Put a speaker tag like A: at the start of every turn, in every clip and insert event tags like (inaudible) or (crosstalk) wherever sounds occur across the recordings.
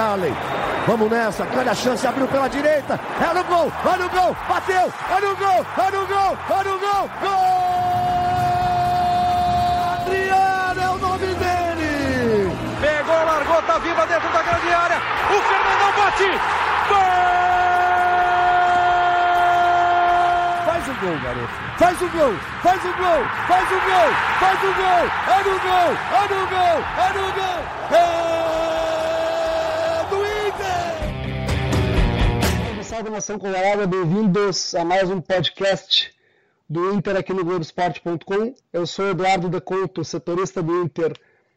A: Allen. Vamos nessa, grande a chance, abriu pela direita, é no gol, vai no gol, bateu, é no gol, é no gol, é no gol, gol! Adriano é o nome dele!
B: Pegou, largou, tá viva dentro da grande área, o Fernandão bate, gol!
A: Faz o gol, garoto. Faz o gol, faz o gol, faz o gol, faz o gol. É no gol, é no gol, é no gol. É
C: Salve, nação colorada, bem-vindos a mais um podcast do Inter aqui no Globoesporte.com. Eu sou Eduardo Deconto, setorista do Inter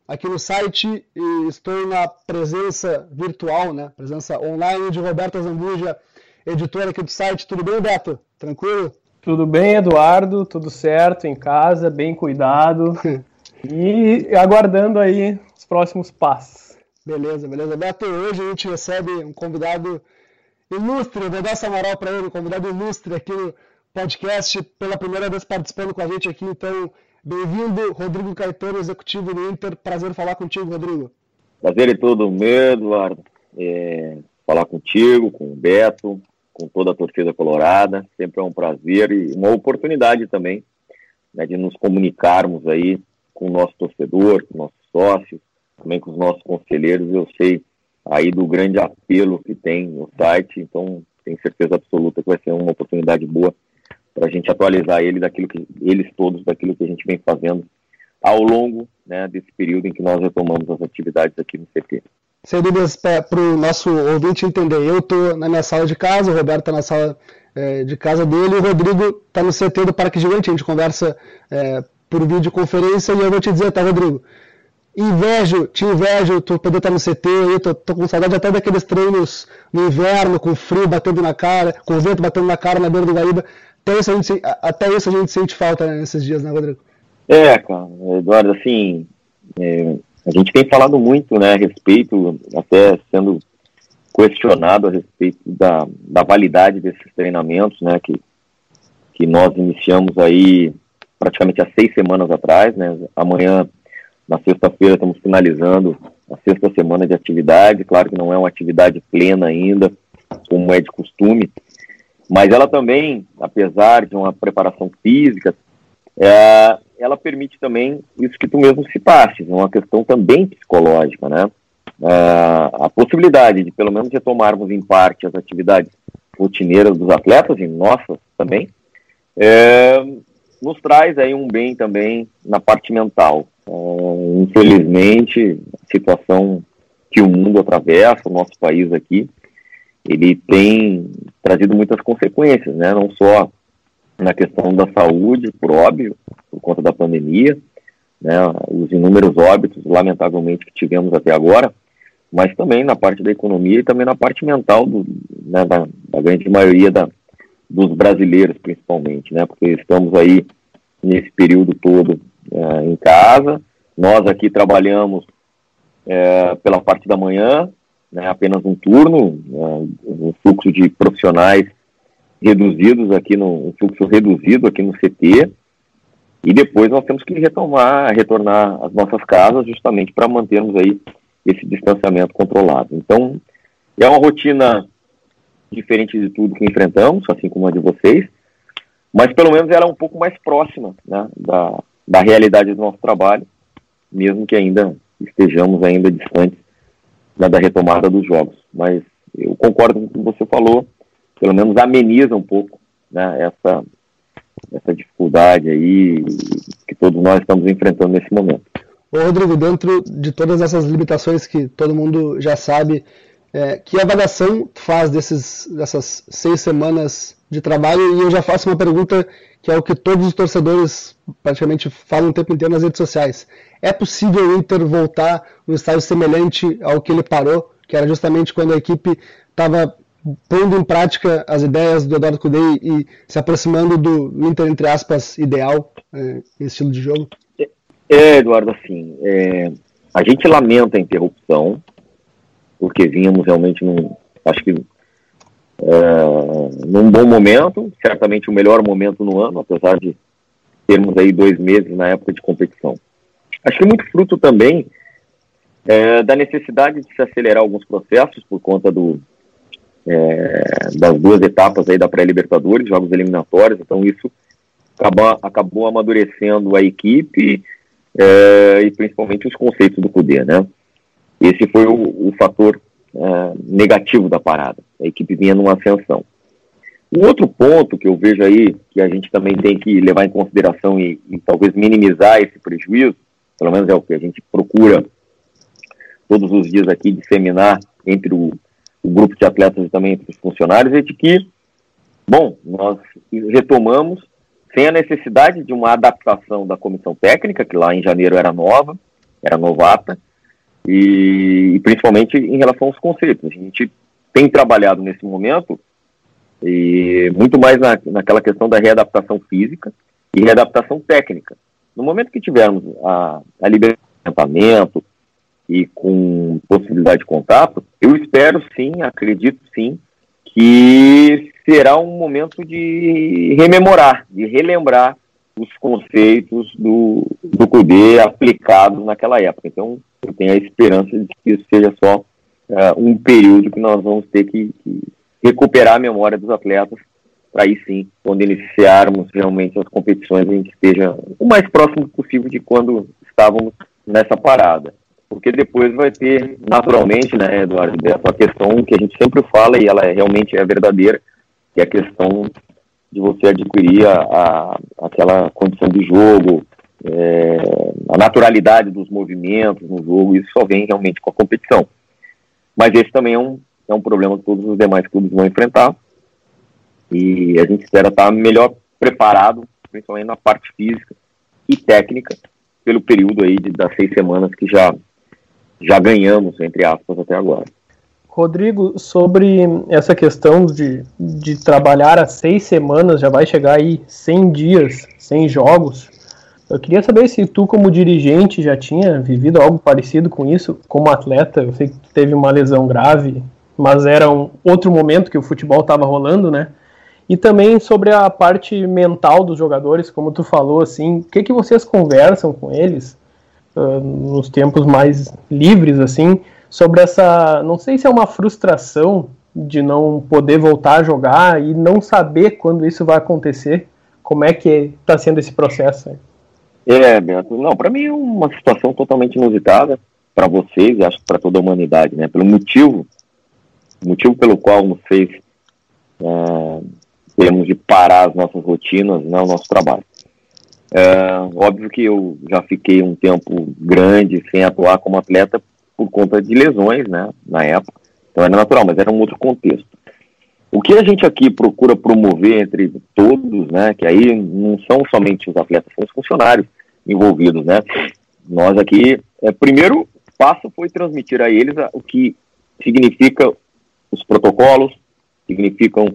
C: aqui no site e estou na presença virtual, né, presença online de Roberto Zambuja, editor aqui do site. Tudo bem, Beto? Tranquilo?
D: Tudo bem, Eduardo? Tudo certo em casa, bem cuidado (laughs) e aguardando aí os próximos passos.
C: Beleza, beleza. Beto, hoje a gente recebe um convidado ilustre, vou dar essa moral para ele, convidado ilustre aqui no podcast, pela primeira vez participando com a gente aqui. Então, bem-vindo, Rodrigo Caetano, executivo do Inter. Prazer falar contigo, Rodrigo.
E: Prazer é todo meu, Eduardo. É, falar contigo, com o Beto, com toda a torcida colorada. Sempre é um prazer e uma oportunidade também né, de nos comunicarmos aí com o nosso torcedor, com nossos sócios, também com os nossos conselheiros. Eu sei aí do grande apelo que tem no site, então tenho certeza absoluta que vai ser uma oportunidade boa para a gente atualizar ele daquilo que eles todos daquilo que a gente vem fazendo ao longo né, desse período em que nós retomamos as atividades aqui no CT
C: sem dúvidas para o nosso ouvinte entender. Eu estou na minha sala de casa, o Roberto está na sala é, de casa dele o Rodrigo está no CT do Parque Gigante. A gente conversa é, por videoconferência e eu vou te dizer, tá, Rodrigo? Invejo, te invejo tu poder estar no CT, eu tô, tô, com saudade até daqueles treinos no inverno, com frio batendo na cara, com vento batendo na cara na beira do Guaíba. Até isso a gente, até isso a gente sente falta né, nesses dias, né, Rodrigo?
E: É, cara, Eduardo, assim, é, a gente tem falado muito né, a respeito, até sendo questionado a respeito da, da validade desses treinamentos, né, que, que nós iniciamos aí praticamente há seis semanas atrás, né, amanhã, na sexta-feira, estamos finalizando a sexta semana de atividade, claro que não é uma atividade plena ainda, como é de costume, mas ela também, apesar de uma preparação física, é, ela permite também isso que tu mesmo citaste, uma questão também psicológica, né? É, a possibilidade de pelo menos retomarmos em parte as atividades rotineiras dos atletas e nossas também, é, nos traz aí um bem também na parte mental. É, infelizmente, a situação que o mundo atravessa, o nosso país aqui, ele tem trazido muitas consequências, né? Não só na questão da saúde, por óbvio, por conta da pandemia, né, os inúmeros óbitos, lamentavelmente, que tivemos até agora, mas também na parte da economia e também na parte mental do, né, da, da, grande maioria da, dos brasileiros, principalmente, né, porque estamos aí nesse período todo é, em casa, nós aqui trabalhamos é, pela parte da manhã, né, apenas um turno, é, um fluxo de profissionais reduzidos aqui no um fluxo reduzido aqui no CT e depois nós temos que retomar, retornar às nossas casas justamente para mantermos aí esse distanciamento controlado. Então é uma rotina diferente de tudo que enfrentamos, assim como a de vocês, mas pelo menos ela é um pouco mais próxima né, da, da realidade do nosso trabalho, mesmo que ainda estejamos ainda distantes né, da retomada dos jogos. Mas eu concordo com o que você falou, pelo menos ameniza um pouco né, essa, essa dificuldade aí que todos nós estamos enfrentando nesse momento.
C: Ô Rodrigo, dentro de todas essas limitações que todo mundo já sabe, é, que avaliação faz desses, dessas seis semanas de trabalho? E eu já faço uma pergunta que é o que todos os torcedores praticamente falam o tempo inteiro nas redes sociais. É possível o Inter voltar num estágio semelhante ao que ele parou, que era justamente quando a equipe estava pondo em prática as ideias do Eduardo Cudê e se aproximando do Inter, entre aspas, ideal é, estilo de jogo?
E: É, Eduardo, assim, é, a gente lamenta a interrupção, porque vínhamos realmente num, acho que é, num bom momento, certamente o melhor momento no ano, apesar de termos aí dois meses na época de competição. Acho que muito fruto também é, da necessidade de se acelerar alguns processos por conta do, é, das duas etapas aí da pré-libertadores, jogos eliminatórios, então isso acabou, acabou amadurecendo a equipe é, e principalmente os conceitos do CUDE, né? Esse foi o, o fator é, negativo da parada, a equipe vinha numa ascensão. Um outro ponto que eu vejo aí, que a gente também tem que levar em consideração e, e talvez minimizar esse prejuízo, pelo menos é o que a gente procura todos os dias aqui disseminar entre o, o grupo de atletas e também entre os funcionários, é de que, bom, nós retomamos sem a necessidade de uma adaptação da comissão técnica, que lá em janeiro era nova, era novata, e, e principalmente em relação aos conceitos. A gente tem trabalhado nesse momento e muito mais na, naquela questão da readaptação física e readaptação técnica. No momento que tivermos a, a libertamento e com possibilidade de contato, eu espero sim, acredito sim, que será um momento de rememorar, de relembrar os conceitos do, do CUDE aplicados naquela época. Então, eu tenho a esperança de que isso seja só uh, um período que nós vamos ter que, que recuperar a memória dos atletas para aí sim, quando iniciarmos realmente as competições, a gente esteja o mais próximo possível de quando estávamos nessa parada. Porque depois vai ter, naturalmente, né, Eduardo, a questão que a gente sempre fala e ela é, realmente é verdadeira, que é a questão de você adquirir a, a aquela condição de jogo, é, a naturalidade dos movimentos no jogo, isso só vem realmente com a competição. Mas esse também é um, é um problema que todos os demais clubes vão enfrentar, e a gente espera estar melhor preparado, principalmente na parte física e técnica, pelo período aí de, das seis semanas que já, já ganhamos, entre aspas, até agora.
D: Rodrigo, sobre essa questão de, de trabalhar há seis semanas, já vai chegar aí 100 dias, 100 jogos. Eu queria saber se tu, como dirigente, já tinha vivido algo parecido com isso, como atleta. Eu sei que teve uma lesão grave, mas era um outro momento que o futebol estava rolando, né? E também sobre a parte mental dos jogadores, como tu falou, assim, o que, que vocês conversam com eles uh, nos tempos mais livres, assim, sobre essa, não sei se é uma frustração de não poder voltar a jogar e não saber quando isso vai acontecer. Como é que está sendo esse processo?
E: É, Beto, não, para mim é uma situação totalmente inusitada para vocês e acho que para toda a humanidade, né? Pelo motivo, motivo pelo qual nos fez é, de parar as nossas rotinas, né, o nosso trabalho. É, óbvio que eu já fiquei um tempo grande sem atuar como atleta por conta de lesões, né, na época. Então era natural, mas era um outro contexto. O que a gente aqui procura promover entre todos, né, que aí não são somente os atletas, são os funcionários envolvidos, né. Nós aqui, é, primeiro passo foi transmitir a eles a, o que significa os protocolos, significam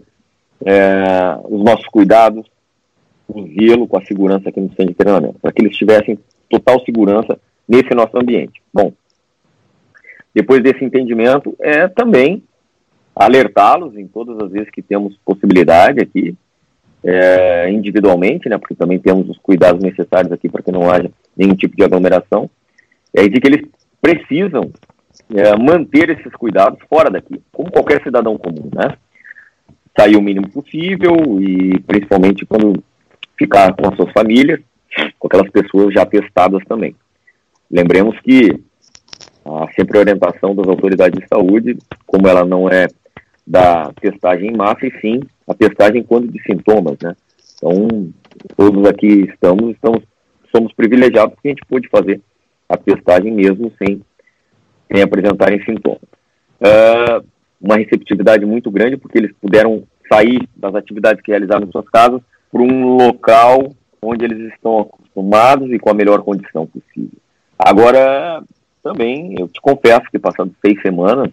E: é, os nossos cuidados, o zelo com a segurança aqui no centro de treinamento, para que eles tivessem total segurança nesse nosso ambiente. Bom, depois desse entendimento, é também alertá-los em todas as vezes que temos possibilidade aqui, é, individualmente, né, porque também temos os cuidados necessários aqui para que não haja nenhum tipo de aglomeração, é de que eles precisam é, manter esses cuidados fora daqui, como qualquer cidadão comum, né? Sair o mínimo possível e principalmente quando ficar com as suas famílias, com aquelas pessoas já testadas também. Lembremos que há sempre a orientação das autoridades de saúde, como ela não é da testagem em massa, e sim a testagem quando de sintomas, né? Então, todos aqui estamos, estamos somos privilegiados porque a gente pôde fazer a testagem mesmo sem, sem apresentarem sintomas. Uh, uma receptividade muito grande, porque eles puderam sair das atividades que realizaram em suas casas para um local onde eles estão acostumados e com a melhor condição possível. Agora, também, eu te confesso que passando seis semanas,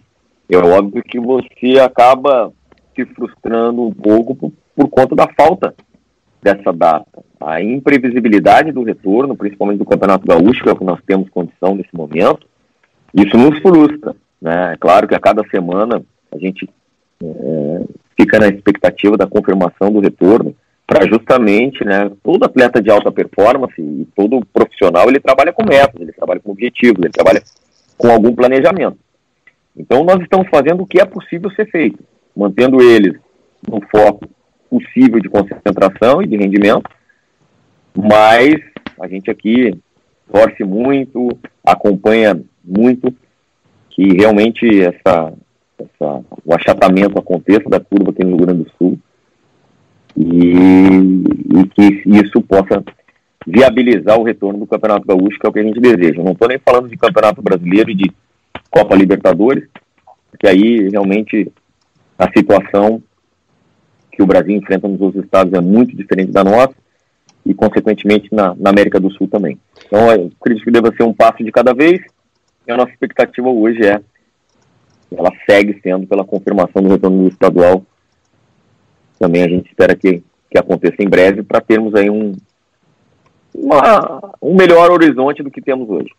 E: é óbvio que você acaba se frustrando um pouco por, por conta da falta dessa data. A imprevisibilidade do retorno, principalmente do Campeonato Gaúcho, que é o que nós temos condição nesse momento, isso nos frustra. Né? É claro que a cada semana a gente é, fica na expectativa da confirmação do retorno, para justamente, né, todo atleta de alta performance e todo profissional, ele trabalha com metas, ele trabalha com objetivos, ele trabalha com algum planejamento. Então, nós estamos fazendo o que é possível ser feito, mantendo eles no foco possível de concentração e de rendimento, mas a gente aqui torce muito, acompanha muito que realmente essa, essa, o achatamento aconteça da curva aqui no Rio Grande do Sul e, e que isso possa viabilizar o retorno do Campeonato Gaúcho, que é o que a gente deseja. Não estou nem falando de Campeonato Brasileiro e de Copa Libertadores, porque aí realmente a situação que o Brasil enfrenta nos outros estados é muito diferente da nossa e, consequentemente, na, na América do Sul também. Então, eu acredito que deva ser um passo de cada vez e a nossa expectativa hoje é ela segue sendo pela confirmação do retorno do estadual. Também a gente espera que, que aconteça em breve para termos aí um, uma, um melhor horizonte do que temos hoje.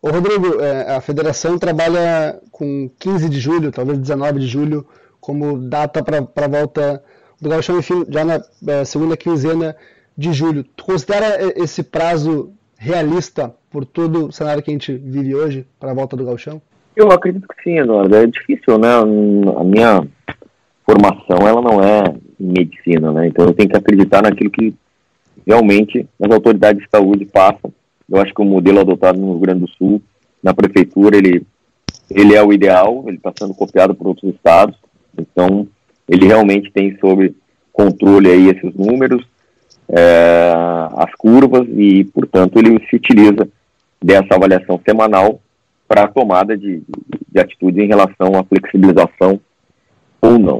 C: Ô Rodrigo, é, a federação trabalha com 15 de julho, talvez 19 de julho, como data para a volta do Gauchão, enfim, já na é, segunda quinzena de julho. Tu considera esse prazo realista por todo o cenário que a gente vive hoje para a volta do Gauchão?
E: Eu acredito que sim, Eduardo. É difícil, né? A minha formação, ela não é medicina, né? Então eu tenho que acreditar naquilo que realmente as autoridades de saúde passam. Eu acho que o modelo adotado no Rio Grande do Sul, na prefeitura, ele, ele é o ideal, ele está sendo copiado por outros estados, então ele realmente tem sob controle aí esses números, é, as curvas e, portanto, ele se utiliza dessa avaliação semanal para a tomada de, de atitude em relação à flexibilização ou não.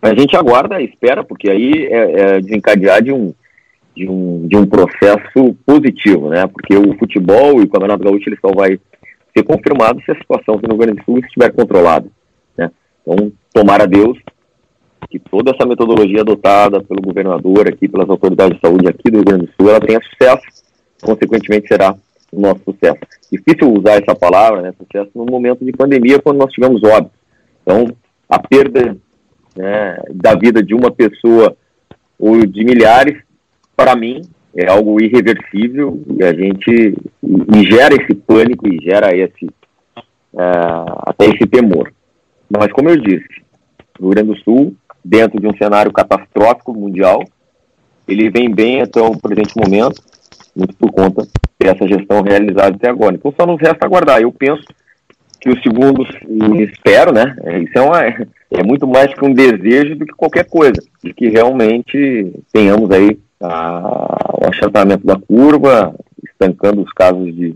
E: A gente aguarda, espera, porque aí é, é desencadear de um, de um, de um processo positivo, né? Porque o futebol e o Campeonato Gaúcho ele só vai ser confirmado se a situação aqui no Rio Grande do Sul estiver controlada, né? Então, tomara a Deus que toda essa metodologia adotada pelo governador aqui, pelas autoridades de saúde aqui do Rio Grande do Sul, ela tenha sucesso, consequentemente será o nosso sucesso. Difícil usar essa palavra, né, sucesso, no momento de pandemia, quando nós tivemos óbitos. Então, a perda né, da vida de uma pessoa ou de milhares para mim, é algo irreversível e a gente e gera esse pânico e gera esse uh, até esse temor. Mas como eu disse, o Rio Grande do Sul, dentro de um cenário catastrófico mundial, ele vem bem até o presente momento, muito por conta dessa gestão realizada até agora. Então só nos resta aguardar. Eu penso que os segundos, e espero, né? Isso é, uma, é muito mais que um desejo do que qualquer coisa, de que realmente tenhamos aí a, o achatamento da curva, estancando os casos de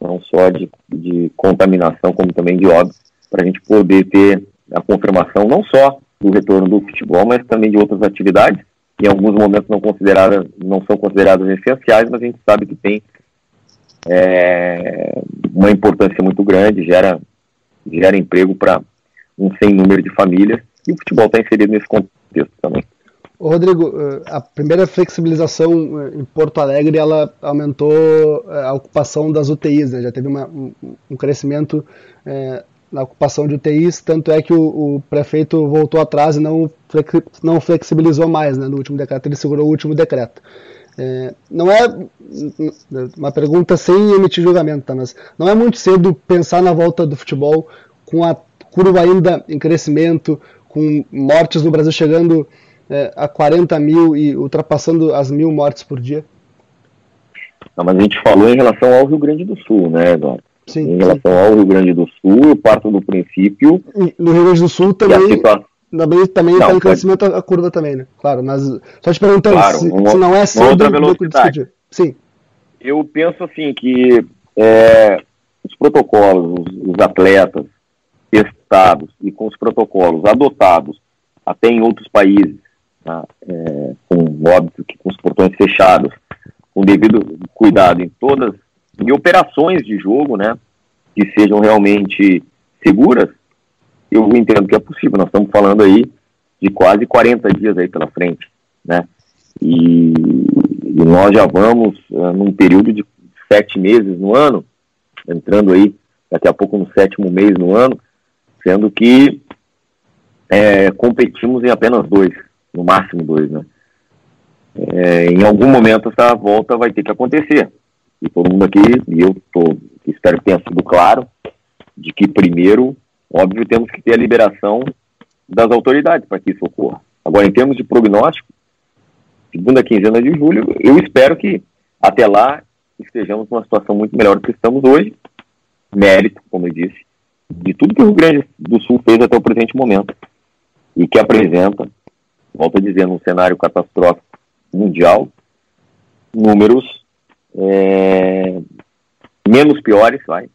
E: não só de, de contaminação, como também de óbito, para a gente poder ter a confirmação não só do retorno do futebol, mas também de outras atividades, que em alguns momentos não, consideradas, não são consideradas essenciais, mas a gente sabe que tem é, uma importância muito grande, gera, gera emprego para um sem número de famílias, e o futebol está inserido nesse contexto também.
C: Rodrigo, eh, a primeira flexibilização eh, em Porto Alegre ela aumentou eh, a ocupação das UTIs, né? já teve uma, um crescimento é, na ocupação de UTIs, tanto é que o, o, prefeito voltou atrás e não, não flexibilizou mais né, no último decreto, ele segurou o último decreto. É, não é uma pergunta sem emitir julgamento, tá? mas não é muito cedo pensar na volta do futebol com a curva ainda em crescimento, com mortes no Brasil chegando é, a 40 mil e ultrapassando as mil mortes por dia?
E: Não, mas a gente falou em relação ao Rio Grande do Sul, né, Eduardo?
C: Sim,
E: em relação sim. ao Rio Grande do Sul, eu parto do princípio.
C: No Rio Grande do Sul também. Também, também está em crescimento a curva também, né? Claro, mas só te perguntando
E: claro,
C: se,
E: uma,
C: se, não é cedo
E: do discutir.
C: Sim.
E: Eu penso assim que é, os protocolos, os, os atletas testados e com os protocolos adotados até em outros países, tá? é, com óbito que com os portões fechados, com devido cuidado em todas, em operações de jogo, né, que sejam realmente seguras, eu entendo que é possível. Nós estamos falando aí de quase 40 dias aí pela frente, né, e, e nós já vamos uh, num período de sete meses no ano, entrando aí daqui a pouco no sétimo mês no ano, sendo que é, competimos em apenas dois no máximo dois, né? É, em algum momento essa volta vai ter que acontecer. E todo mundo aqui, e eu estou espero que tenha sido claro, de que primeiro, óbvio, temos que ter a liberação das autoridades para que isso ocorra. Agora, em termos de prognóstico, segunda quinzena de julho, eu espero que até lá estejamos numa situação muito melhor do que estamos hoje. Mérito, como eu disse, de tudo que o Rio Grande do Sul fez até o presente momento e que apresenta, volto a dizer, num cenário catastrófico mundial, números é, menos piores, vai,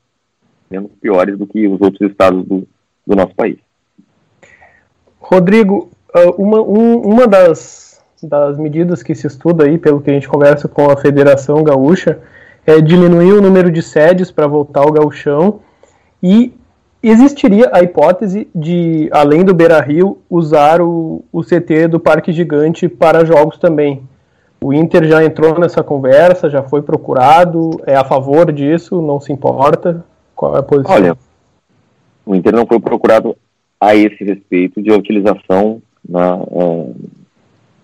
E: menos piores do que os outros estados do, do nosso país.
D: Rodrigo, ah, uma, um, uma das, das medidas que se estuda aí, pelo que a gente conversa com a Federação Gaúcha, é diminuir o número de sedes para voltar ao gauchão e existiria a hipótese de, além do Beira Rio, usar o, o CT do Parque Gigante para jogos também. O Inter já entrou nessa conversa, já foi procurado, é a favor disso, não se importa? Qual é a posição?
E: Olha, o Inter não foi procurado a esse respeito de utilização na, é,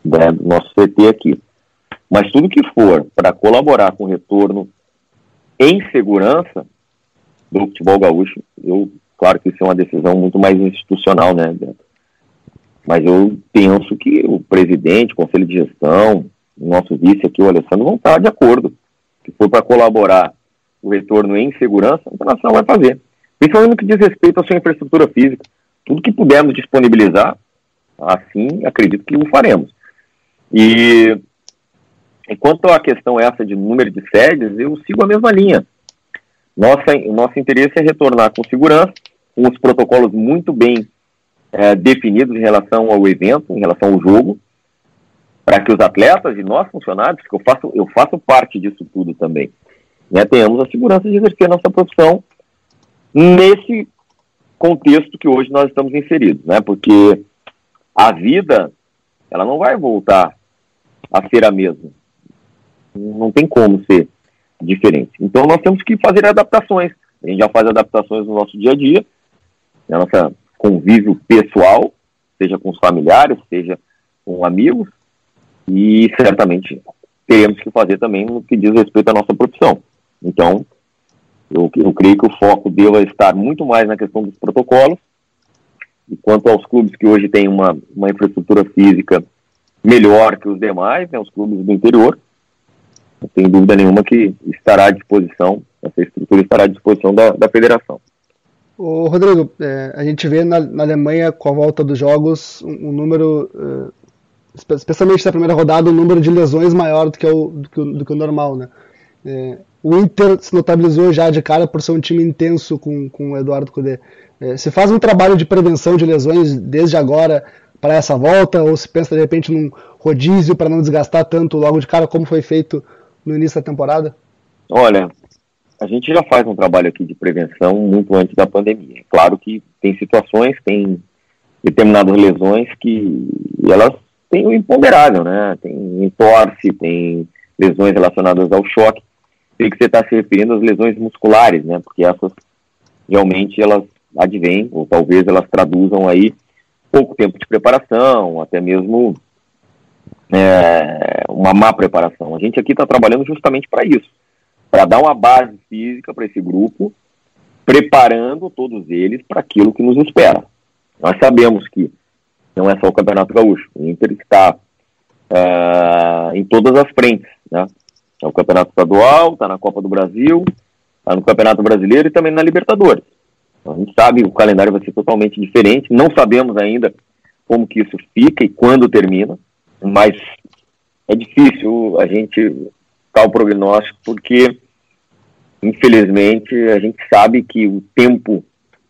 E: né, do nosso CT aqui. Mas tudo que for para colaborar com o retorno em segurança do futebol gaúcho, eu, claro que isso é uma decisão muito mais institucional, né, Beto? Mas eu penso que o presidente, o conselho de gestão, o nosso vice aqui, o Alessandro, vão estar de acordo. Se for para colaborar o retorno em segurança, a Internacional vai fazer. Principalmente no que diz respeito à sua infraestrutura física. Tudo que pudermos disponibilizar, assim, acredito que o faremos. E enquanto à questão essa de número de sedes, eu sigo a mesma linha. Nossa, nosso interesse é retornar com segurança, com os protocolos muito bem é, definidos em relação ao evento, em relação ao jogo, para que os atletas e nós funcionários, que eu faço, eu faço parte disso tudo também, né, tenhamos a segurança de exercer nossa profissão nesse contexto que hoje nós estamos inseridos, né? Porque a vida, ela não vai voltar a ser a mesma. Não tem como ser diferente. Então nós temos que fazer adaptações. A gente já faz adaptações no nosso dia a dia, na nossa convívio pessoal, seja com os familiares, seja com amigos, e certamente teremos que fazer também no que diz respeito à nossa profissão. Então, eu, eu creio que o foco deva estar muito mais na questão dos protocolos. E quanto aos clubes que hoje têm uma, uma infraestrutura física melhor que os demais, né, os clubes do interior, não tem dúvida nenhuma que estará à disposição, essa estrutura estará à disposição da, da federação.
C: Ô, Rodrigo, é, a gente vê na, na, Alemanha, com a volta dos jogos, um, um número, é, especialmente na primeira rodada, um número de lesões maior do que o, do que o, do que o normal, né? É, o Inter se notabilizou já de cara por ser um time intenso com, com o Eduardo Cudê. É, se faz um trabalho de prevenção de lesões desde agora para essa volta, ou se pensa de repente num rodízio para não desgastar tanto logo de cara, como foi feito no início da temporada?
E: Olha, a gente já faz um trabalho aqui de prevenção muito antes da pandemia. É claro que tem situações, tem determinadas lesões que elas têm o imponderável, né? Tem entorse, tem lesões relacionadas ao choque sei que você está se referindo às lesões musculares, né? Porque essas realmente elas advêm, ou talvez elas traduzam aí pouco tempo de preparação, até mesmo é, uma má preparação. A gente aqui está trabalhando justamente para isso, para dar uma base física para esse grupo, preparando todos eles para aquilo que nos espera. Nós sabemos que não é só o Campeonato Gaúcho, o Inter está uh, em todas as frentes, né? É o Campeonato Estadual, está na Copa do Brasil, está no Campeonato Brasileiro e também na Libertadores. Então, a gente sabe que o calendário vai ser totalmente diferente, não sabemos ainda como que isso fica e quando termina, mas é difícil a gente dar o prognóstico porque, infelizmente, a gente sabe que o tempo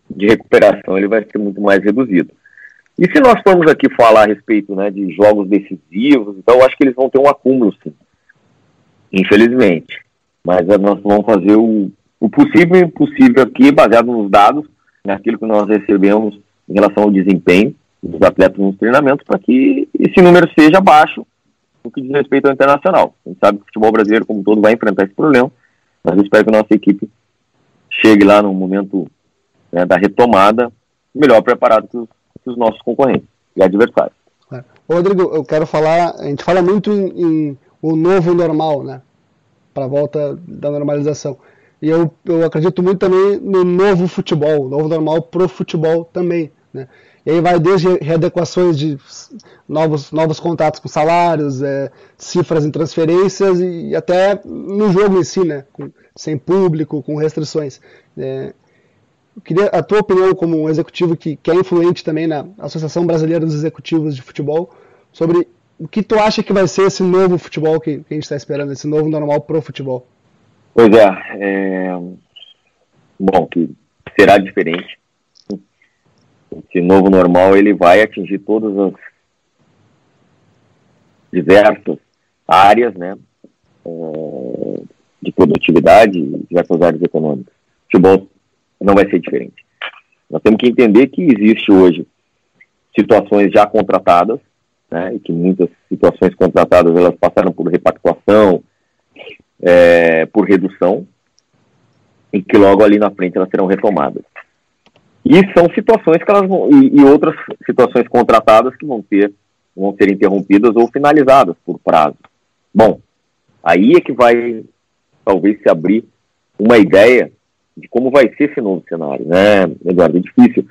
E: de recuperação ele vai ser muito mais reduzido. E se nós formos aqui falar a respeito né, de jogos decisivos, então eu acho que eles vão ter um acúmulo, sim infelizmente. Mas nós vamos fazer o, o possível e impossível aqui, baseado nos dados, naquilo que nós recebemos em relação ao desempenho dos atletas nos treinamentos, para que esse número seja baixo no que diz respeito ao internacional. A gente sabe que o futebol brasileiro, como todo, vai enfrentar esse problema, mas eu espero que a nossa equipe chegue lá no momento né, da retomada melhor preparado que os, que os, nossos concorrentes e adversários.
C: É. Rodrigo, eu quero falar, a gente fala muito em, em o novo normal, né? Para a volta da normalização. E eu, eu acredito muito também no novo futebol, novo normal pro futebol também. Né? E aí vai desde readequações de novos, novos contatos com salários, é, cifras em transferências e até no jogo em si, né? Com, sem público, com restrições. É, eu queria a tua opinião como um executivo que, que é influente também na Associação Brasileira dos Executivos de Futebol sobre o que tu acha que vai ser esse novo futebol que, que a gente está esperando, esse novo normal pro futebol.
E: Pois é, é, bom, que será diferente. Esse novo normal ele vai atingir todas as diversas áreas, né, é, de produtividade, diversas áreas econômicas. Futebol não vai ser diferente. Nós temos que entender que existe hoje situações já contratadas, né, e que muitas situações contratadas elas passaram por repactuação, é, por redução, e que logo ali na frente elas serão retomadas. E são situações que elas vão, e, e outras situações contratadas que vão ter vão ser interrompidas ou finalizadas por prazo. Bom, aí é que vai talvez se abrir uma ideia de como vai ser esse novo cenário, né, Eduardo? É difícil,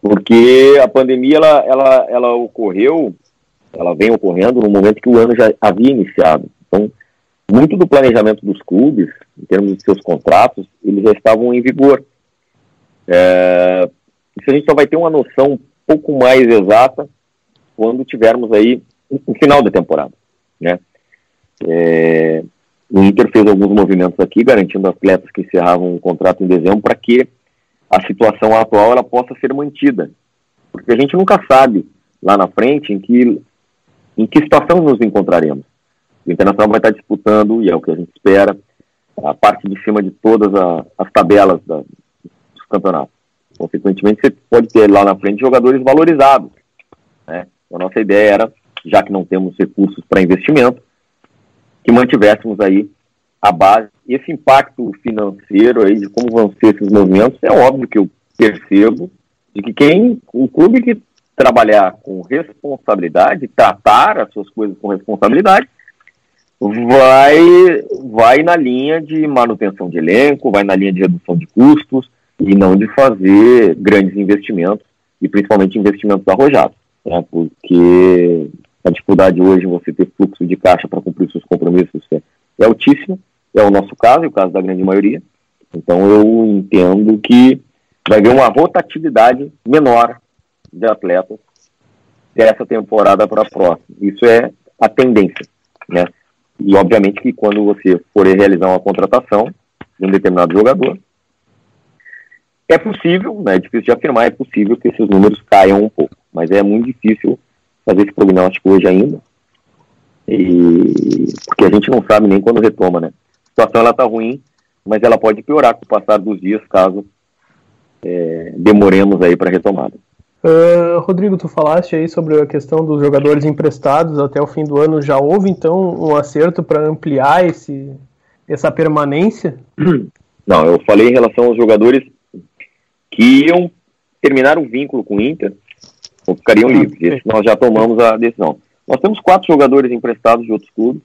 E: porque a pandemia ela, ela, ela ocorreu, ela vem ocorrendo no momento que o ano já havia iniciado. Então, muito do planejamento dos clubes, em termos de seus contratos, eles já estavam em vigor. É, isso a gente só vai ter uma noção um pouco mais exata quando tivermos aí o final da temporada, né? É, o Inter fez alguns movimentos aqui, garantindo atletas que encerravam o contrato em dezembro para que a situação atual ela possa ser mantida. Porque a gente nunca sabe lá na frente em que, em que situação nos encontraremos. O Internacional vai estar disputando, e é o que a gente espera, a parte de cima de todas a, as tabelas da, dos campeonatos. Consequentemente, você pode ter lá na frente jogadores valorizados. Né? A nossa ideia era, já que não temos recursos para investimento, que mantivéssemos aí a base. Esse impacto financeiro aí de como vão ser esses movimentos, é óbvio que eu percebo de que quem, o clube que trabalhar com responsabilidade, tratar as suas coisas com responsabilidade, vai, vai na linha de manutenção de elenco, vai na linha de redução de custos e não de fazer grandes investimentos e principalmente investimentos arrojados, né, porque a dificuldade hoje em você ter fluxo de caixa para cumprir seus compromissos é, é altíssima. É o nosso caso e o caso da grande maioria. Então eu entendo que vai haver uma rotatividade menor de atletas dessa temporada para a próxima. Isso é a tendência, né? E obviamente que quando você for realizar uma contratação de um determinado jogador, é possível, né, é difícil de afirmar, é possível que esses números caiam um pouco, mas é muito difícil fazer esse prognóstico hoje ainda. E porque a gente não sabe nem quando retoma, né? A situação ela tá ruim, mas ela pode piorar com o passar dos dias caso é, demoremos aí para retomada.
D: Uh, Rodrigo, tu falaste aí sobre a questão dos jogadores emprestados até o fim do ano. Já houve então um acerto para ampliar esse, essa permanência?
E: Não, eu falei em relação aos jogadores que iam terminar o vínculo com o Inter ou ficariam livres. Esse nós já tomamos a decisão. Nós temos quatro jogadores emprestados de outros clubes,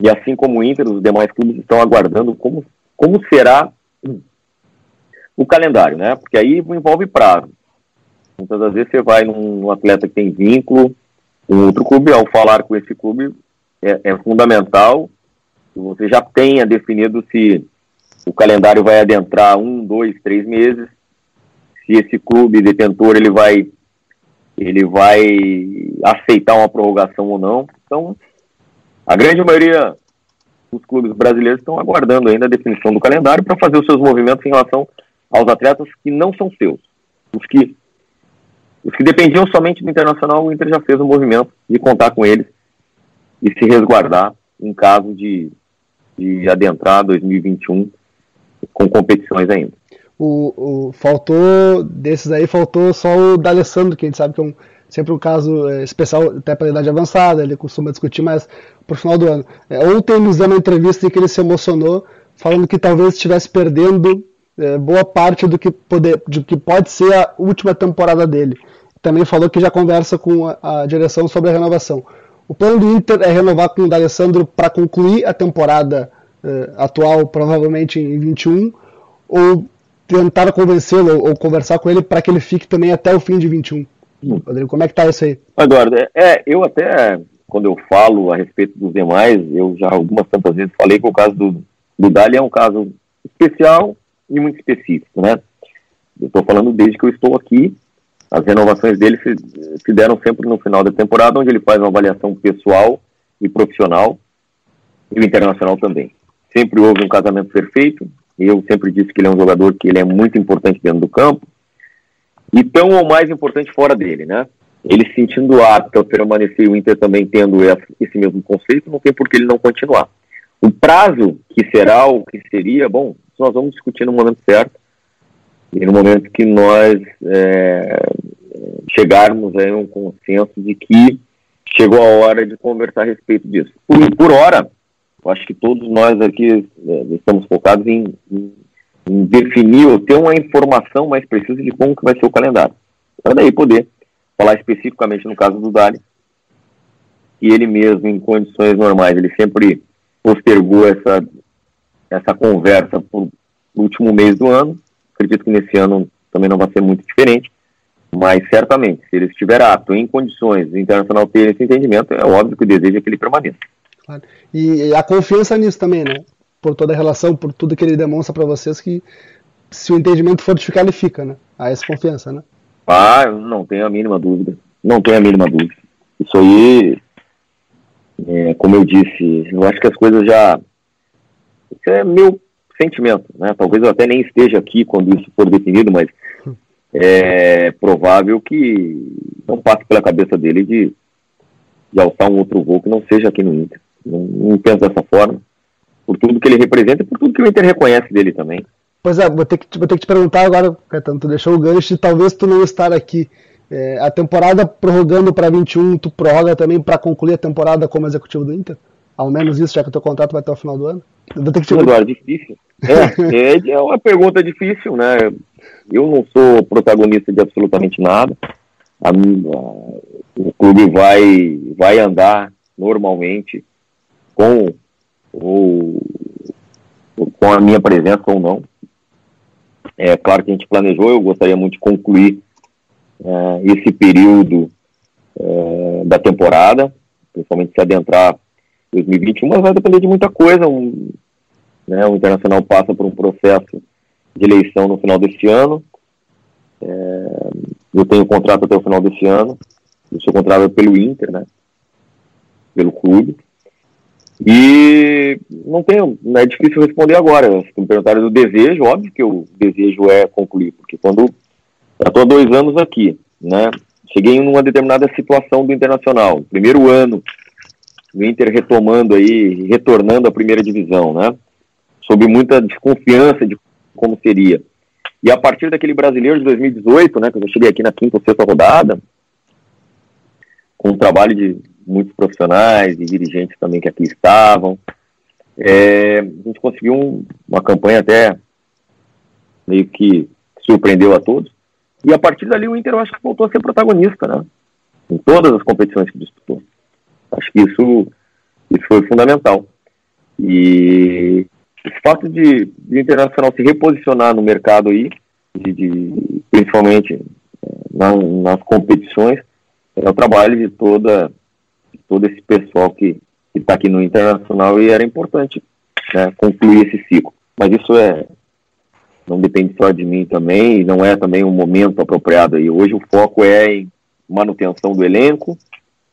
E: e assim como o Inter, os demais clubes estão aguardando como, como será o calendário, né? Porque aí envolve prazo. Muitas das vezes você vai num atleta que tem vínculo com outro clube, ao falar com esse clube, é, é fundamental que você já tenha definido se o calendário vai adentrar um, dois, três meses, se esse clube detentor ele vai ele vai aceitar uma prorrogação ou não. Então, a grande maioria dos clubes brasileiros estão aguardando ainda a definição do calendário para fazer os seus movimentos em relação aos atletas que não são seus. Os que, os que dependiam somente do Internacional, o Inter já fez o movimento de contar com eles e se resguardar em caso de, de adentrar 2021 com competições ainda
C: o, o, faltou, desses aí, faltou só o D'Alessandro, que a gente sabe que é um, sempre um caso é, especial, até pela idade avançada, ele costuma discutir mais pro final do ano. É, ontem nos deu uma entrevista em que ele se emocionou, falando que talvez estivesse perdendo é, boa parte do que, poder, de que pode ser a última temporada dele. Também falou que já conversa com a, a direção sobre a renovação. O plano do Inter é renovar com o D'Alessandro para concluir a temporada uh, atual, provavelmente em 21, ou tentar convencê-lo ou conversar com ele para que ele fique também até o fim de 21? Hum. Rodrigo, como é que tá isso aí?
E: Eduardo, é, é, eu até, quando eu falo a respeito dos demais, eu já algumas tantas vezes falei que o caso do, do Dali é um caso especial e muito específico, né? Eu estou falando desde que eu estou aqui, as renovações dele se, se deram sempre no final da temporada, onde ele faz uma avaliação pessoal e profissional, e o internacional também. Sempre houve um casamento perfeito, eu sempre disse que ele é um jogador que ele é muito importante dentro do campo, e tão ou mais importante fora dele, né? Ele se sentindo apto a permanecer o Inter também tendo esse mesmo conceito, não tem por que ele não continuar. O prazo que será o que seria, bom, nós vamos discutir no momento certo e no momento que nós é, chegarmos a um consenso de que chegou a hora de conversar a respeito disso. Por, por hora, eu acho que todos nós aqui é, estamos focados em, em em definir ou ter uma informação mais precisa de como que vai ser o calendário. Para daí poder falar especificamente no caso do Dali, e ele mesmo, em condições normais, ele sempre postergou essa, essa conversa o último mês do ano. Acredito que nesse ano também não vai ser muito diferente, mas certamente, se ele estiver apto, em condições Internacional ter esse entendimento, é óbvio que o desejo é que ele permaneça.
C: Claro. E a confiança nisso também, né? por toda a relação, por tudo que ele demonstra para vocês, que se o entendimento fortificar, ele fica, né? Há essa confiança, né?
E: Ah, não tenho a mínima dúvida. Não tenho a mínima dúvida. Isso aí, é, como eu disse, eu acho que as coisas já. Isso é meu sentimento, né? Talvez eu até nem esteja aqui quando isso for definido, mas é provável que não passe pela cabeça dele de, de alçar um outro voo que não seja aqui no Inter. Não, não penso dessa forma por tudo que ele representa e por tudo que o Inter reconhece dele também.
C: Pois é, vou ter que, vou ter que te perguntar agora, Caetano, tu deixou o gancho de talvez tu não estar aqui. É, a temporada prorrogando para 21, tu prorroga também para concluir a temporada como executivo do Inter? Ao menos isso, já que o teu contrato vai até o final do ano?
E: vou ter que te... Eduardo, difícil. É, é, é uma pergunta difícil, né? Eu não sou protagonista de absolutamente nada. A, a, o clube vai, vai andar normalmente com ou, ou com a minha presença ou não. É claro que a gente planejou, eu gostaria muito de concluir é, esse período é, da temporada, principalmente se adentrar 2021, mas vai depender de muita coisa. Um, né, o Internacional passa por um processo de eleição no final deste ano. É, eu tenho contrato até o final deste ano. Eu sou contratado pelo Inter, né? Pelo clube. E não tenho, é difícil responder agora. Se me perguntaram do desejo, óbvio que o desejo é concluir, porque quando eu estou há dois anos aqui, né? Cheguei em uma determinada situação do Internacional, primeiro ano, o Inter retomando aí, retornando à primeira divisão, né? Sob muita desconfiança de como seria. E a partir daquele brasileiro de 2018, né, que eu cheguei aqui na quinta ou sexta rodada, com um trabalho de muitos profissionais e dirigentes também que aqui estavam. É, a gente conseguiu um, uma campanha até meio que surpreendeu a todos. E a partir dali o Inter eu acho que voltou a ser protagonista, né? Em todas as competições que disputou. Acho que isso, isso foi fundamental. E esse fato de, de o Internacional se reposicionar no mercado aí, de, de principalmente é, na, nas competições, é o trabalho de toda todo esse pessoal que está aqui no Internacional e era importante né, concluir esse ciclo. Mas isso é não depende só de mim também, e não é também um momento apropriado aí. Hoje o foco é em manutenção do elenco,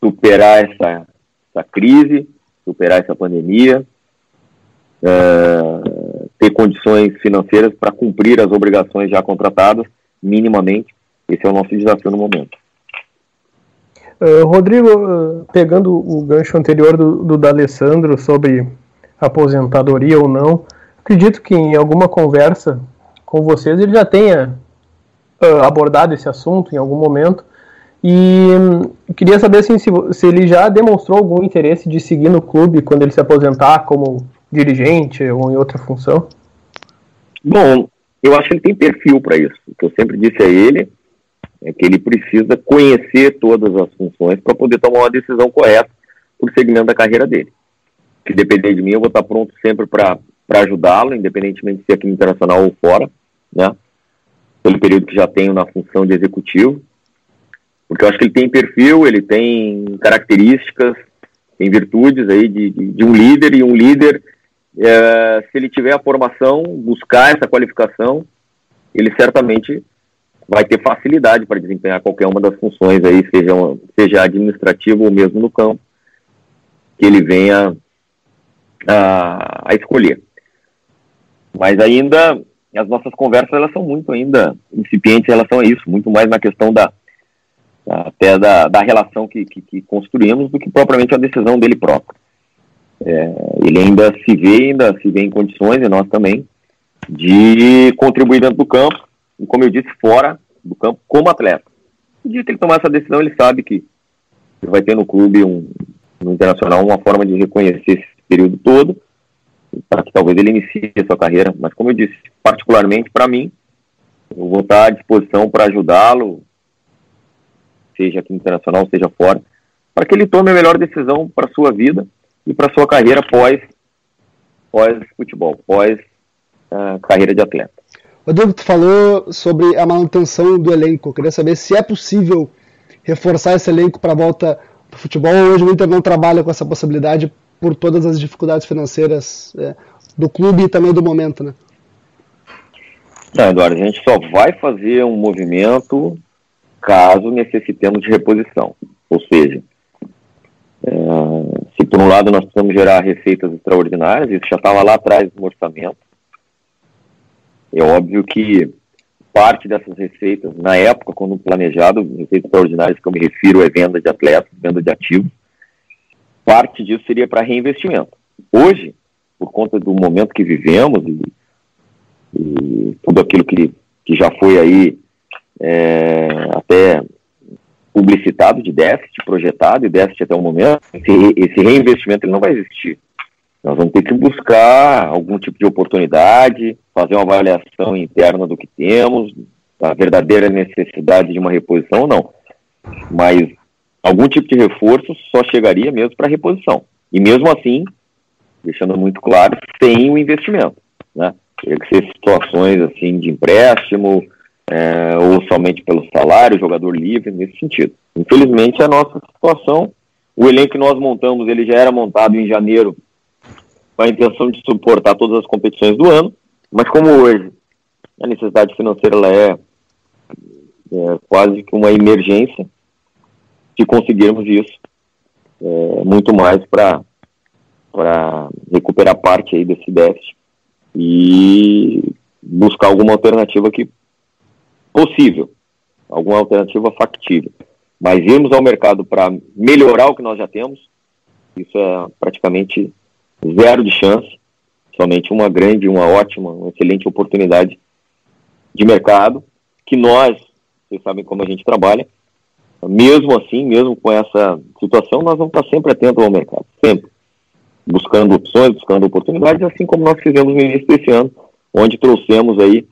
E: superar essa, essa crise, superar essa pandemia, é, ter condições financeiras para cumprir as obrigações já contratadas, minimamente. Esse é o nosso desafio no momento.
D: Uh, Rodrigo, uh, pegando o gancho anterior do, do D'Alessandro sobre aposentadoria ou não, acredito que em alguma conversa com vocês ele já tenha uh, abordado esse assunto em algum momento. E um, queria saber assim, se, se ele já demonstrou algum interesse de seguir no clube quando ele se aposentar como dirigente ou em outra função.
E: Bom, eu acho que ele tem perfil para isso. O que eu sempre disse a ele é que ele precisa conhecer todas as funções para poder tomar uma decisão correta o segmento da carreira dele. Se depender de mim, eu vou estar pronto sempre para ajudá-lo, independentemente de ser aqui no Internacional ou fora, né? Pelo período que já tenho na função de executivo. Porque eu acho que ele tem perfil, ele tem características, tem virtudes aí de, de, de um líder, e um líder, é, se ele tiver a formação, buscar essa qualificação, ele certamente vai ter facilidade para desempenhar qualquer uma das funções aí, seja, seja administrativo ou mesmo no campo, que ele venha a, a escolher. Mas ainda as nossas conversas elas são muito ainda incipientes em relação a isso, muito mais na questão da até da, da relação que, que, que construímos do que propriamente a decisão dele próprio. É, ele ainda se vê, ainda se vê em condições, e nós também, de contribuir dentro do campo, e como eu disse, fora do campo como atleta. No dia que ele tomar essa decisão, ele sabe que vai ter no clube, um, no Internacional, uma forma de reconhecer esse período todo, para que talvez ele inicie a sua carreira. Mas como eu disse, particularmente para mim, eu vou estar à disposição para ajudá-lo, seja aqui no Internacional, seja fora, para que ele tome a melhor decisão para a sua vida e para a sua carreira pós, pós futebol, pós uh, carreira de atleta.
C: Rodrigo, tu falou sobre a manutenção do elenco. Eu queria saber se é possível reforçar esse elenco para a volta do futebol. Hoje o Inter não trabalha com essa possibilidade por todas as dificuldades financeiras é, do clube e também do momento, né?
E: Não, Eduardo, a gente só vai fazer um movimento caso necessitemos de reposição. Ou seja, é, se por um lado nós precisamos gerar receitas extraordinárias, isso já estava lá atrás no orçamento, é óbvio que parte dessas receitas, na época, quando planejado, receitas extraordinárias que eu me refiro é venda de atletas, venda de ativos, parte disso seria para reinvestimento. Hoje, por conta do momento que vivemos e, e tudo aquilo que, que já foi aí é, até publicitado de déficit, projetado e déficit até o momento, esse, esse reinvestimento ele não vai existir. Nós vamos ter que buscar algum tipo de oportunidade, fazer uma avaliação interna do que temos, a verdadeira necessidade de uma reposição ou não. Mas algum tipo de reforço só chegaria mesmo para reposição. E mesmo assim, deixando muito claro, sem o investimento. Né? Teria que ser situações assim de empréstimo, é, ou somente pelo salário, jogador livre, nesse sentido. Infelizmente, a nossa situação, o elenco que nós montamos, ele já era montado em janeiro com a intenção de suportar todas as competições do ano, mas como hoje a necessidade financeira ela é, é quase que uma emergência, se conseguirmos isso, é, muito mais para recuperar parte aí desse déficit e buscar alguma alternativa que possível, alguma alternativa factível. Mas irmos ao mercado para melhorar o que nós já temos, isso é praticamente zero de chance, somente uma grande, uma ótima, uma excelente oportunidade de mercado, que nós, vocês sabem como a gente trabalha, mesmo assim, mesmo com essa situação, nós vamos estar sempre atentos ao mercado, sempre. Buscando opções, buscando oportunidades, assim como nós fizemos no início desse ano, onde trouxemos aí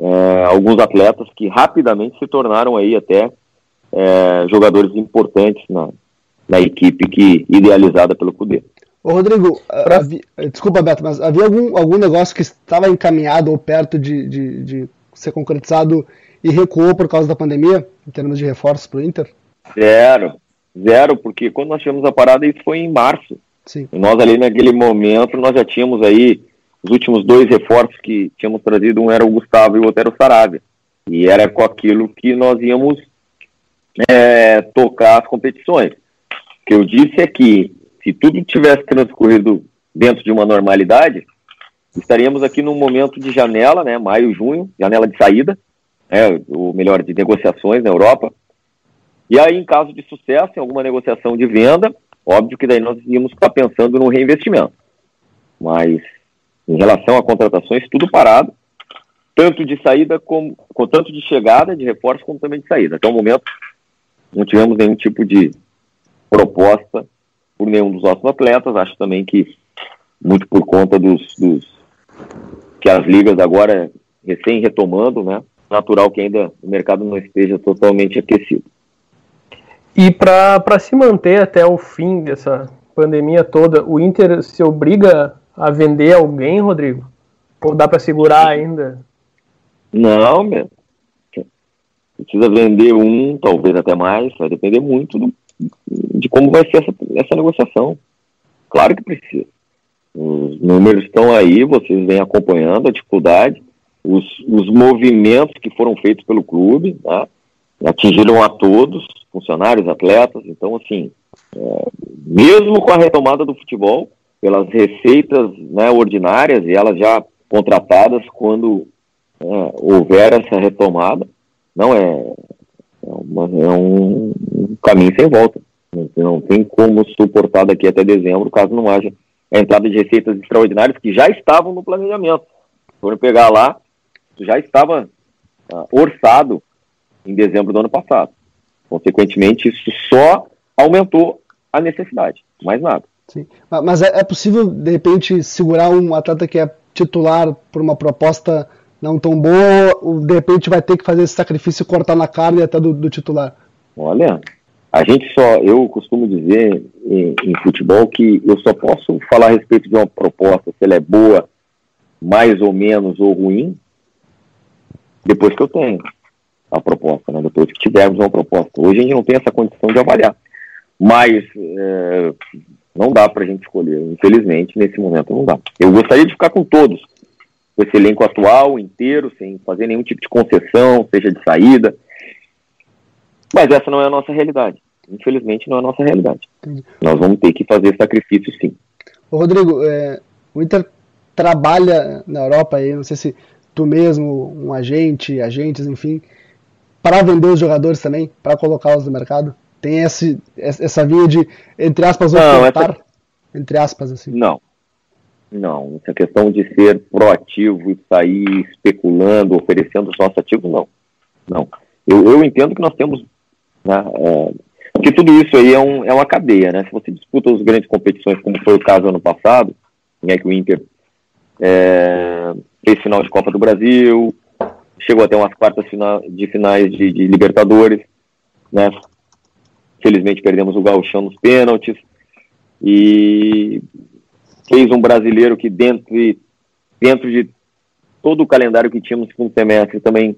E: é, alguns atletas que rapidamente se tornaram aí até é, jogadores importantes na, na equipe que idealizada pelo CUDE.
C: Ô Rodrigo, pra... havia, desculpa Beto, mas havia algum, algum negócio que estava encaminhado ou perto de, de, de ser concretizado e recuou por causa da pandemia, em termos de reforços para o Inter?
E: Zero, zero, porque quando nós tivemos a parada isso foi em março.
C: Sim.
E: E nós ali naquele momento, nós já tínhamos aí os últimos dois reforços que tínhamos trazido, um era o Gustavo e o outro era o Saravia. E era com aquilo que nós íamos é, tocar as competições. O que eu disse é que se tudo tivesse transcorrido dentro de uma normalidade, estaríamos aqui num momento de janela, né, maio, junho, janela de saída, né, ou melhor, de negociações na Europa. E aí, em caso de sucesso, em alguma negociação de venda, óbvio que daí nós íamos estar pensando no reinvestimento. Mas, em relação a contratações, tudo parado, tanto de saída como, com tanto de chegada, de reforço, como também de saída. Até o momento, não tivemos nenhum tipo de proposta por nenhum dos nossos atletas. Acho também que muito por conta dos, dos que as ligas agora recém retomando, né? Natural que ainda o mercado não esteja totalmente aquecido.
D: E para se manter até o fim dessa pandemia toda, o Inter se obriga a vender alguém, Rodrigo? Ou dá para segurar ainda?
E: Não, meu. Precisa vender um, talvez até mais, vai depender muito do, de como vai ser essa, essa negociação. Claro que precisa. Os números estão aí, vocês vêm acompanhando a dificuldade, os, os movimentos que foram feitos pelo clube, tá? atingiram a todos, funcionários, atletas, então assim, é, mesmo com a retomada do futebol, pelas receitas né, ordinárias e elas já contratadas quando é, houver essa retomada, não é, é, uma, é um, caminho sem volta. Não, não tem como suportar daqui até dezembro, caso não haja a entrada de receitas extraordinárias que já estavam no planejamento. Quando pegar lá, já estava uh, orçado em dezembro do ano passado. Consequentemente, isso só aumentou a necessidade, mais nada.
C: Sim. Mas é, é possível, de repente, segurar um atleta que é titular por uma proposta não tão boa, de repente vai ter que fazer esse sacrifício cortar na carne até do, do titular?
E: Olha, a gente só, eu costumo dizer em, em, futebol que eu só posso falar a respeito de uma proposta, se ela é boa, mais ou menos, ou ruim, depois que eu tenho a proposta, né? depois que tivermos uma proposta. Hoje a gente não tem essa condição de avaliar, mas é, não dá para a gente escolher, infelizmente, nesse momento não dá. Eu gostaria de ficar com todos, com esse elenco atual inteiro, sem fazer nenhum tipo de concessão, seja de saída, mas essa não é a nossa realidade. Infelizmente, não é a nossa realidade. Entendi. Nós vamos ter que fazer sacrifício, sim.
C: Ô, Rodrigo, é, o Inter trabalha na Europa aí, não sei se tu mesmo, um agente, agentes, enfim, para vender os jogadores também, para colocá-los no mercado? Tem esse, essa via de, entre aspas, ofertar? Essa... Entre aspas, assim.
E: Não. Não. Essa questão de ser proativo e sair especulando, oferecendo os nossos ativos, não. Não. Eu, eu entendo que nós temos. Né, é, porque tudo isso aí é, um, é uma cadeia, né? Se você disputa as grandes competições, como foi o caso ano passado, né, que o Inter é, fez final de Copa do Brasil, chegou até umas quartas de finais de, de Libertadores, né? Felizmente perdemos o Gauchão nos pênaltis e fez um brasileiro que dentro de, dentro de todo o calendário que tínhamos no semestre também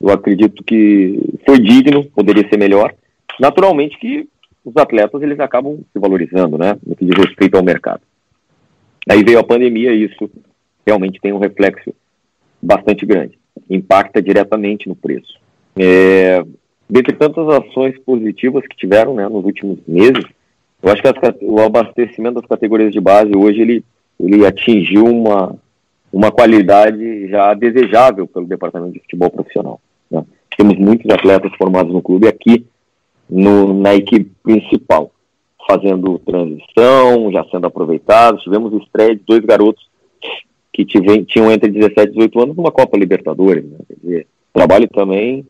E: eu acredito que foi digno, poderia ser melhor. Naturalmente que os atletas eles acabam se valorizando, né, no que diz respeito ao mercado. Aí veio a pandemia e isso realmente tem um reflexo bastante grande, impacta diretamente no preço. É, dentre tantas ações positivas que tiveram né, nos últimos meses, eu acho que as, o abastecimento das categorias de base hoje ele, ele atingiu uma, uma qualidade já desejável pelo departamento de futebol profissional. Né? Temos muitos atletas formados no clube aqui no, na equipe principal, fazendo transição, já sendo aproveitados. Tivemos estreia de dois garotos que tinham entre 17 e 18 anos numa Copa Libertadores. Né? Quer dizer, trabalho também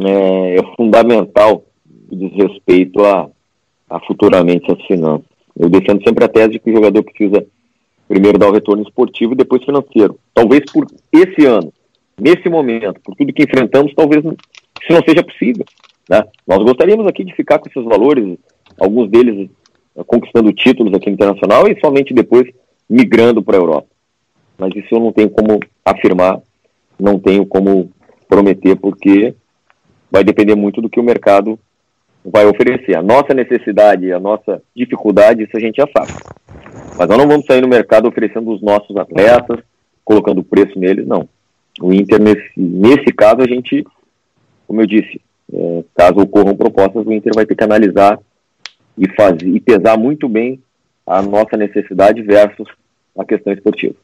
E: é, é fundamental diz respeito a, a futuramente as finanças. Eu defendo sempre a tese de que o jogador precisa primeiro dar o retorno esportivo e depois financeiro. Talvez por esse ano, nesse momento, por tudo que enfrentamos, talvez isso não seja possível. Né? Nós gostaríamos aqui de ficar com esses valores, alguns deles eh, conquistando títulos aqui no internacional e somente depois migrando para a Europa. Mas isso eu não tenho como afirmar, não tenho como prometer, porque vai depender muito do que o mercado vai oferecer. A nossa necessidade, a nossa dificuldade, isso a gente já sabe. Mas nós não vamos sair no mercado oferecendo os nossos atletas, colocando preço neles, não. O Inter, nesse, nesse caso, a gente, como eu disse, é, caso ocorram propostas, o Inter vai ter que analisar e fazer e pesar muito bem a nossa necessidade versus a questão esportiva.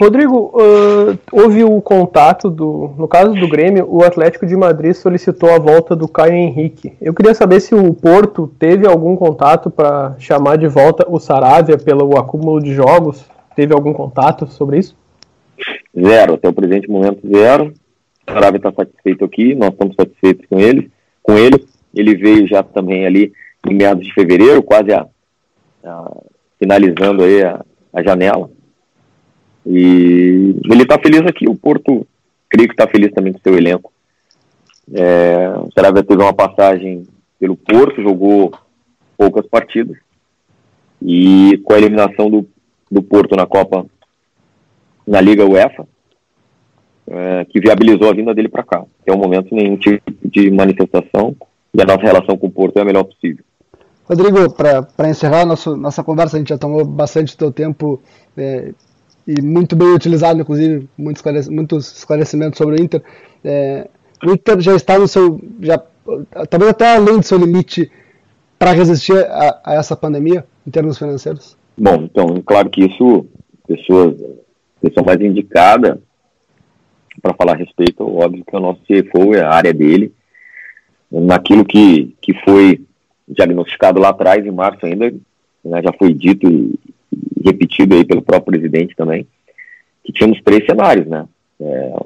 D: Rodrigo, uh, houve o contato do, no caso do Grêmio, o Atlético de Madrid solicitou a volta do Caio Henrique. Eu queria saber se o Porto teve algum contato para chamar de volta o Saravia pelo acúmulo de jogos. Teve algum contato sobre isso?
E: Zero, até o presente momento zero. O Saravia está satisfeito aqui, nós estamos satisfeitos com ele. Com ele, ele veio já também ali em meados de fevereiro, quase a, a finalizando aí a, a janela e ele está feliz aqui, o Porto, creio que está feliz também com seu elenco. É, o Sarabia teve uma passagem pelo Porto, jogou poucas partidas. E com a eliminação do, do Porto na Copa, na Liga UEFA, é, que viabilizou a vinda dele para cá. Até o momento, nenhum tipo de manifestação e a nossa relação com o Porto é a melhor possível.
C: Rodrigo, para encerrar nosso, nossa conversa, a gente já tomou bastante do teu tempo é, e muito bem utilizado, inclusive, muitos, esclarec muitos esclarecimentos sobre o Inter. É, o Inter já está no seu. Já, talvez até além do seu limite para resistir a, a, essa pandemia, em termos financeiros?
E: Bom, então, claro que isso, pessoas, pessoa mais indicada para falar a respeito, óbvio que o nosso CFO é a área dele, naquilo que, que foi diagnosticado lá atrás, em março ainda, né, já foi dito repetido aí pelo próprio presidente também, que tínhamos três cenários, né? É,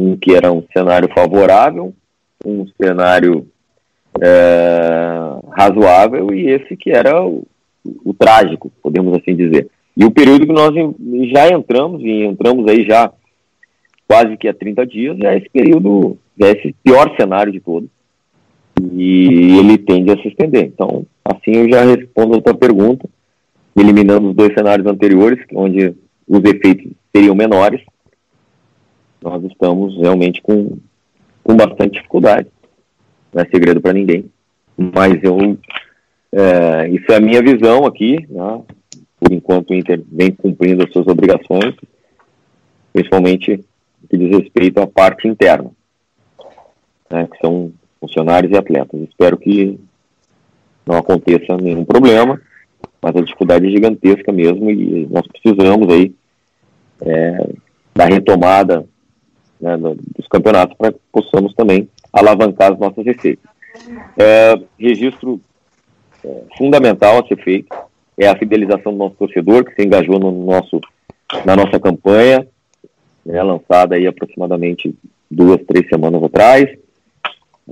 E: um que era um cenário favorável, um cenário é, razoável e esse que era o, o, trágico, podemos assim dizer. E o período que nós já entramos, e entramos aí já quase que há 30 dias, é esse período, é esse pior cenário de todos. E ele tende a se estender. Então, assim eu já respondo a tua pergunta, eliminando os dois cenários anteriores, onde os efeitos seriam menores, nós estamos realmente com, com bastante dificuldade. Não é segredo para ninguém. Mas eu. É, isso é a minha visão aqui, né? por enquanto o Inter vem cumprindo as suas obrigações, principalmente que diz respeito à parte interna, né, que são funcionários e atletas. Espero que não aconteça nenhum problema, mas a dificuldade é gigantesca mesmo e nós precisamos aí é, da retomada né, dos campeonatos para que possamos também alavancar as nossas receitas. É, registro é, fundamental a ser feito é a fidelização do nosso torcedor que se engajou no nosso, na nossa campanha, né, lançada aí aproximadamente duas, três semanas atrás.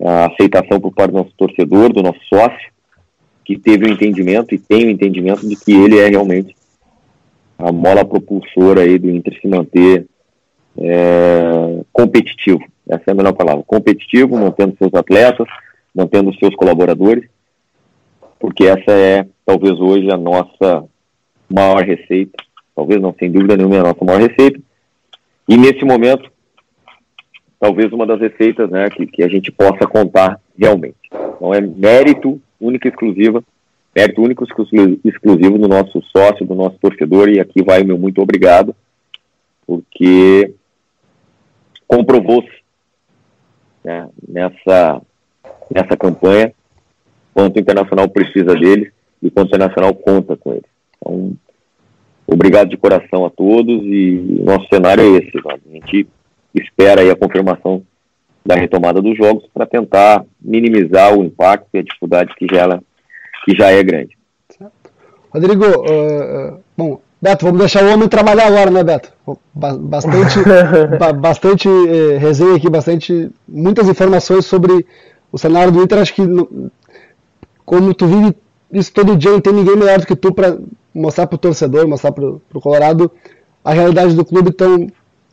E: A aceitação por parte do nosso torcedor, do nosso sócio, que teve o entendimento e tem o entendimento de que ele é realmente a mola propulsora aí do Inter se manter é, competitivo. Essa é a melhor palavra. Competitivo, mantendo seus atletas, mantendo seus colaboradores, porque essa é talvez hoje a nossa maior receita, talvez não sem dúvida nenhuma é a nossa maior receita, e nesse momento, talvez uma das receitas né, que, que a gente possa contar realmente. Então é mérito único e exclusivo, mérito único e exclusivo do nosso sócio, do nosso torcedor, e aqui vai o meu muito obrigado, porque comprovou-se né, nessa, nessa campanha quanto o Internacional precisa deles e quanto o Internacional conta com eles. Então, Obrigado de coração a todos e nosso cenário é esse. A gente espera aí a confirmação da retomada dos jogos para tentar minimizar o impacto e a dificuldade que já, que já é grande.
C: Rodrigo, uh, bom, Beto, vamos deixar o homem trabalhar agora, né, Beto? Bastante, (laughs) bastante eh, resenha aqui, bastante, muitas informações sobre o cenário do Inter. Acho que, como tu vive isso todo dia, não tem ninguém melhor do que tu para mostrar para o torcedor, mostrar para o Colorado a realidade do clube. Então,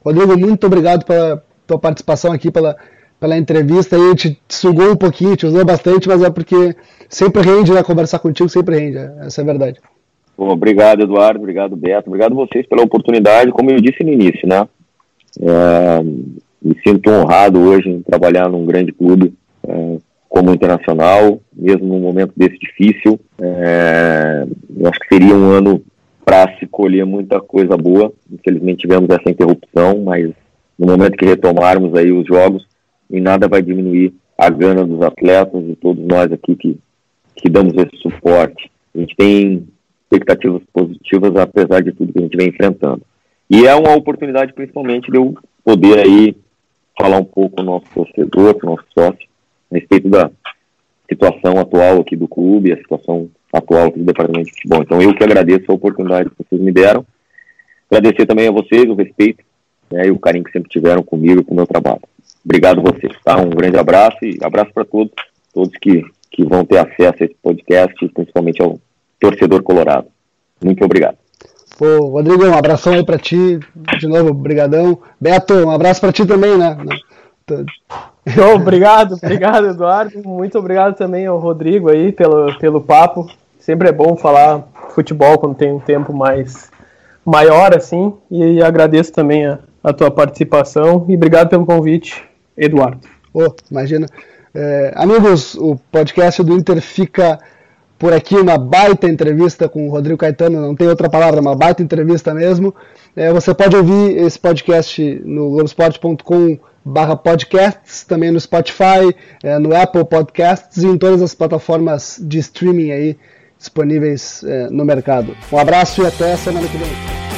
C: Rodrigo, muito obrigado pela tua participação aqui, pela, pela entrevista. Aí gente te sugou um pouquinho, te usou bastante, mas é porque sempre rende, né? Conversar contigo sempre rende, essa é a verdade.
E: Bom, obrigado, Eduardo, obrigado, Beto, obrigado vocês pela oportunidade. Como eu disse no início, né? É, me sinto honrado hoje em trabalhar num grande clube é, como internacional, mesmo num momento desse difícil. É, eu acho que seria um ano para se colher muita coisa boa. Infelizmente tivemos essa interrupção, mas no momento que retomarmos aí os jogos, em nada vai diminuir a gana dos atletas e todos nós aqui que, que damos esse suporte. A gente tem expectativas positivas apesar de tudo que a gente vem enfrentando. E é uma oportunidade principalmente de eu poder aí falar um pouco com o nosso torcedor, com o nosso sócio, a respeito da situação atual aqui do clube, a situação atual aqui do departamento de futebol. Então eu que agradeço a oportunidade que vocês me deram. Agradecer também a vocês o respeito né, e o carinho que sempre tiveram comigo e com o meu trabalho. Obrigado a vocês, tá? Um grande abraço e abraço para todos, todos que, que vão ter acesso a esse podcast, principalmente ao torcedor colorado. Muito obrigado.
C: Pô, Rodrigo, um abração aí para ti, de novo, brigadão. Beto, um abraço para ti também, né? (laughs)
D: obrigado, obrigado, Eduardo. Muito obrigado também ao Rodrigo aí pelo, pelo papo. Sempre é bom falar futebol quando tem um tempo mais maior assim. E agradeço também a, a tua participação e obrigado pelo convite, Eduardo.
C: Oh, imagina. É, amigos, o podcast do Inter fica por aqui, uma baita entrevista com o Rodrigo Caetano, não tem outra palavra, uma baita entrevista mesmo. É, você pode ouvir esse podcast no globesport.com barra podcasts, também no Spotify, é, no Apple Podcasts e em todas as plataformas de streaming aí disponíveis é, no mercado. Um abraço e até semana que vem.